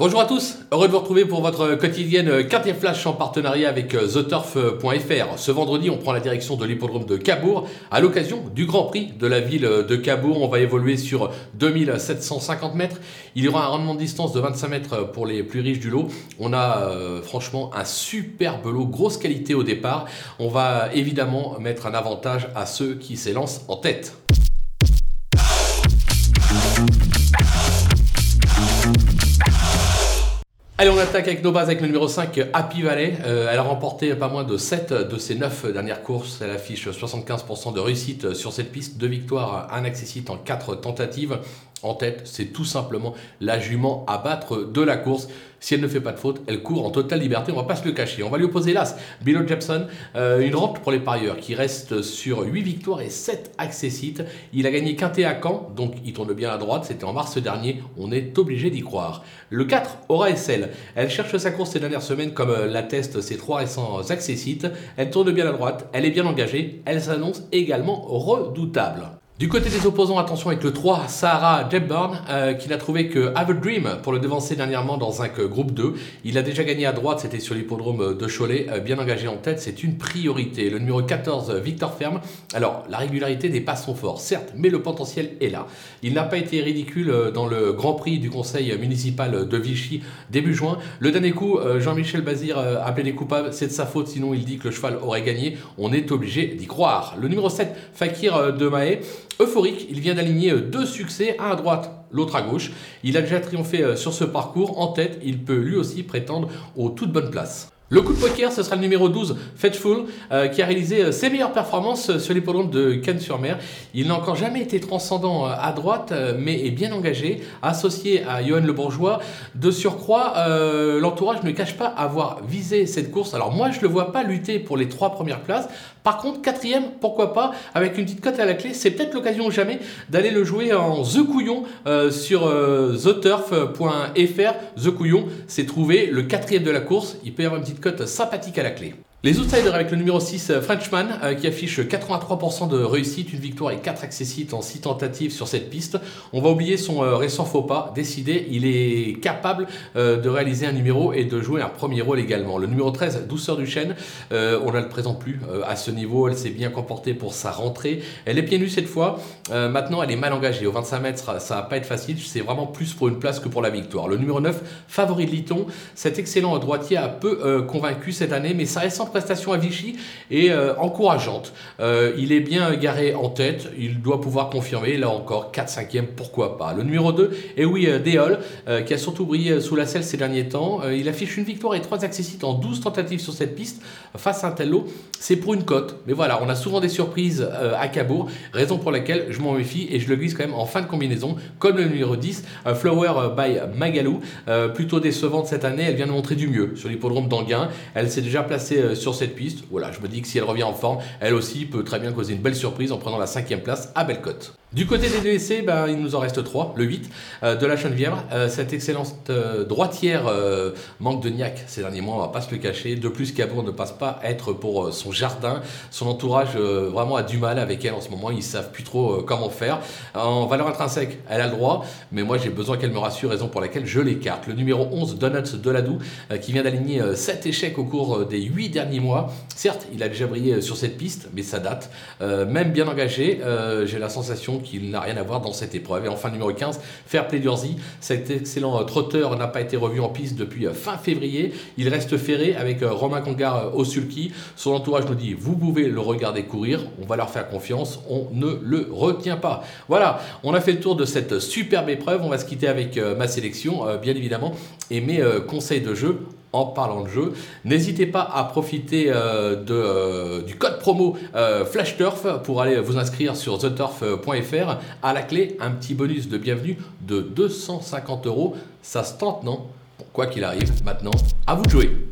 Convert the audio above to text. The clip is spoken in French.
Bonjour à tous, heureux de vous retrouver pour votre quotidienne Quartier Flash en partenariat avec euh, TheTurf.fr. Ce vendredi, on prend la direction de l'hippodrome de Cabourg à l'occasion du Grand Prix de la ville de Cabourg. On va évoluer sur 2750 mètres. Il y aura un rendement de distance de 25 mètres pour les plus riches du lot. On a euh, franchement un superbe lot, grosse qualité au départ. On va évidemment mettre un avantage à ceux qui s'élancent en tête. Allez, on attaque avec nos bases avec le numéro 5, Happy Valley. Euh, elle a remporté pas moins de 7 de ses 9 dernières courses. Elle affiche 75% de réussite sur cette piste, deux victoires, un accessite en 4 tentatives. En tête, c'est tout simplement la jument à battre de la course. Si elle ne fait pas de faute, elle court en totale liberté, on va pas se le cacher. On va lui opposer l'As, Billo Jepson, euh, une rente pour les parieurs qui reste sur 8 victoires et 7 accessites. Il a gagné Quintet à Caen, donc il tourne bien à droite, c'était en mars dernier, on est obligé d'y croire. Le 4, Aura SL, elle cherche sa course ces dernières semaines comme euh, l'attestent ses 3 récents accessites. Elle tourne bien à droite, elle est bien engagée, elle s'annonce également redoutable. Du côté des opposants, attention avec le 3, Sahara Jebburn, euh, qui n'a trouvé que Have a Dream pour le devancer dernièrement dans un groupe 2. Il a déjà gagné à droite, c'était sur l'hippodrome de Cholet, euh, bien engagé en tête, c'est une priorité. Le numéro 14, Victor Ferme. Alors, la régularité n'est pas son fort, certes, mais le potentiel est là. Il n'a pas été ridicule euh, dans le Grand Prix du Conseil municipal de Vichy début juin. Le dernier coup, Jean-Michel Bazir a appelé les coupables, c'est de sa faute, sinon il dit que le cheval aurait gagné. On est obligé d'y croire. Le numéro 7, Fakir de Mahé. Euphorique, il vient d'aligner euh, deux succès, un à droite, l'autre à gauche. Il a déjà triomphé euh, sur ce parcours. En tête, il peut lui aussi prétendre aux toutes bonnes places. Le coup de poker, ce sera le numéro 12, Fetchful, euh, qui a réalisé euh, ses meilleures performances euh, sur l'hippodrome de Cannes-sur-Mer. Il n'a encore jamais été transcendant à droite, mais est bien engagé, associé à Johan Le Bourgeois. De surcroît, l'entourage ne cache pas avoir visé cette course. Alors moi, je ne le vois pas lutter pour les trois premières places. Par contre, quatrième, pourquoi pas, avec une petite cote à la clé, c'est peut-être l'occasion ou jamais d'aller le jouer en The Couillon sur theturf.fr. The Couillon, c'est trouvé le quatrième de la course. Il peut y avoir une petite cote sympathique à la clé. Les outsiders avec le numéro 6, euh, Frenchman, euh, qui affiche 83% de réussite, une victoire et 4 accessites en 6 tentatives sur cette piste. On va oublier son euh, récent faux pas. Décidé, il est capable de réaliser un numéro et de jouer un premier rôle également. Le numéro 13, Douceur du Chêne, on ne le présente plus à ce niveau. Elle s'est bien comportée pour sa rentrée. Elle est pieds nus cette fois. maintenant, elle est mal engagée. Au 25 mètres, ça va pas être facile. C'est vraiment plus pour une place que pour la victoire. Le numéro 9, Favori de Liton, cet excellent droitier a peu convaincu cette année, mais sa prestation à Vichy est euh, encourageante. Euh, il est bien garé en tête, il doit pouvoir confirmer, là encore, 4-5e, pourquoi pas. Le numéro 2, et oui, euh, Déol, qui a surtout brillé sous la selle ces derniers temps. il affiche une victoire et 3 accessites en 12 tentatives sur cette piste face à un tel lot. C'est pour une cote, mais voilà, on a souvent des surprises à Cabourg, raison pour laquelle je m'en méfie et je le glisse quand même en fin de combinaison, comme le numéro 10, Flower by Magalou, plutôt décevante cette année, elle vient de montrer du mieux sur l'hippodrome d'Anguin. Elle s'est déjà placée sur cette piste. Voilà, je me dis que si elle revient en forme, elle aussi peut très bien causer une belle surprise en prenant la cinquième place à Bellecote. Du côté des DSC, ben, il nous en reste 3. Le 8 euh, de la Chenevière. Euh, cette excellente euh, droitière manque de niaque ces derniers mois, on va pas se le cacher. De plus, Cabourg ne passe pas être pour son jardin. Son entourage vraiment a du mal avec elle en ce moment. Ils savent plus trop comment faire. En valeur intrinsèque, elle a le droit, mais moi j'ai besoin qu'elle me rassure, raison pour laquelle je l'écarte. Le numéro 11, Donuts Doladou, qui vient d'aligner 7 échecs au cours des 8 derniers mois. Certes, il a déjà brillé sur cette piste, mais ça date. même bien engagé, j'ai la sensation qu'il n'a rien à voir dans cette épreuve. Et enfin, numéro 15, Fairplay Durzy. Cet excellent euh, trotteur n'a pas été revu en piste depuis euh, fin février. Il reste ferré avec euh, Romain Congar au. Son entourage nous dit vous pouvez le regarder courir, on va leur faire confiance, on ne le retient pas. Voilà, on a fait le tour de cette superbe épreuve. On va se quitter avec ma sélection, bien évidemment, et mes conseils de jeu en parlant de jeu. N'hésitez pas à profiter euh, euh, du code promo euh, FlashTurf pour aller vous inscrire sur theturf.fr. À la clé, un petit bonus de bienvenue de 250 euros. Ça se tente, non? Quoi qu'il arrive, maintenant, à vous de jouer.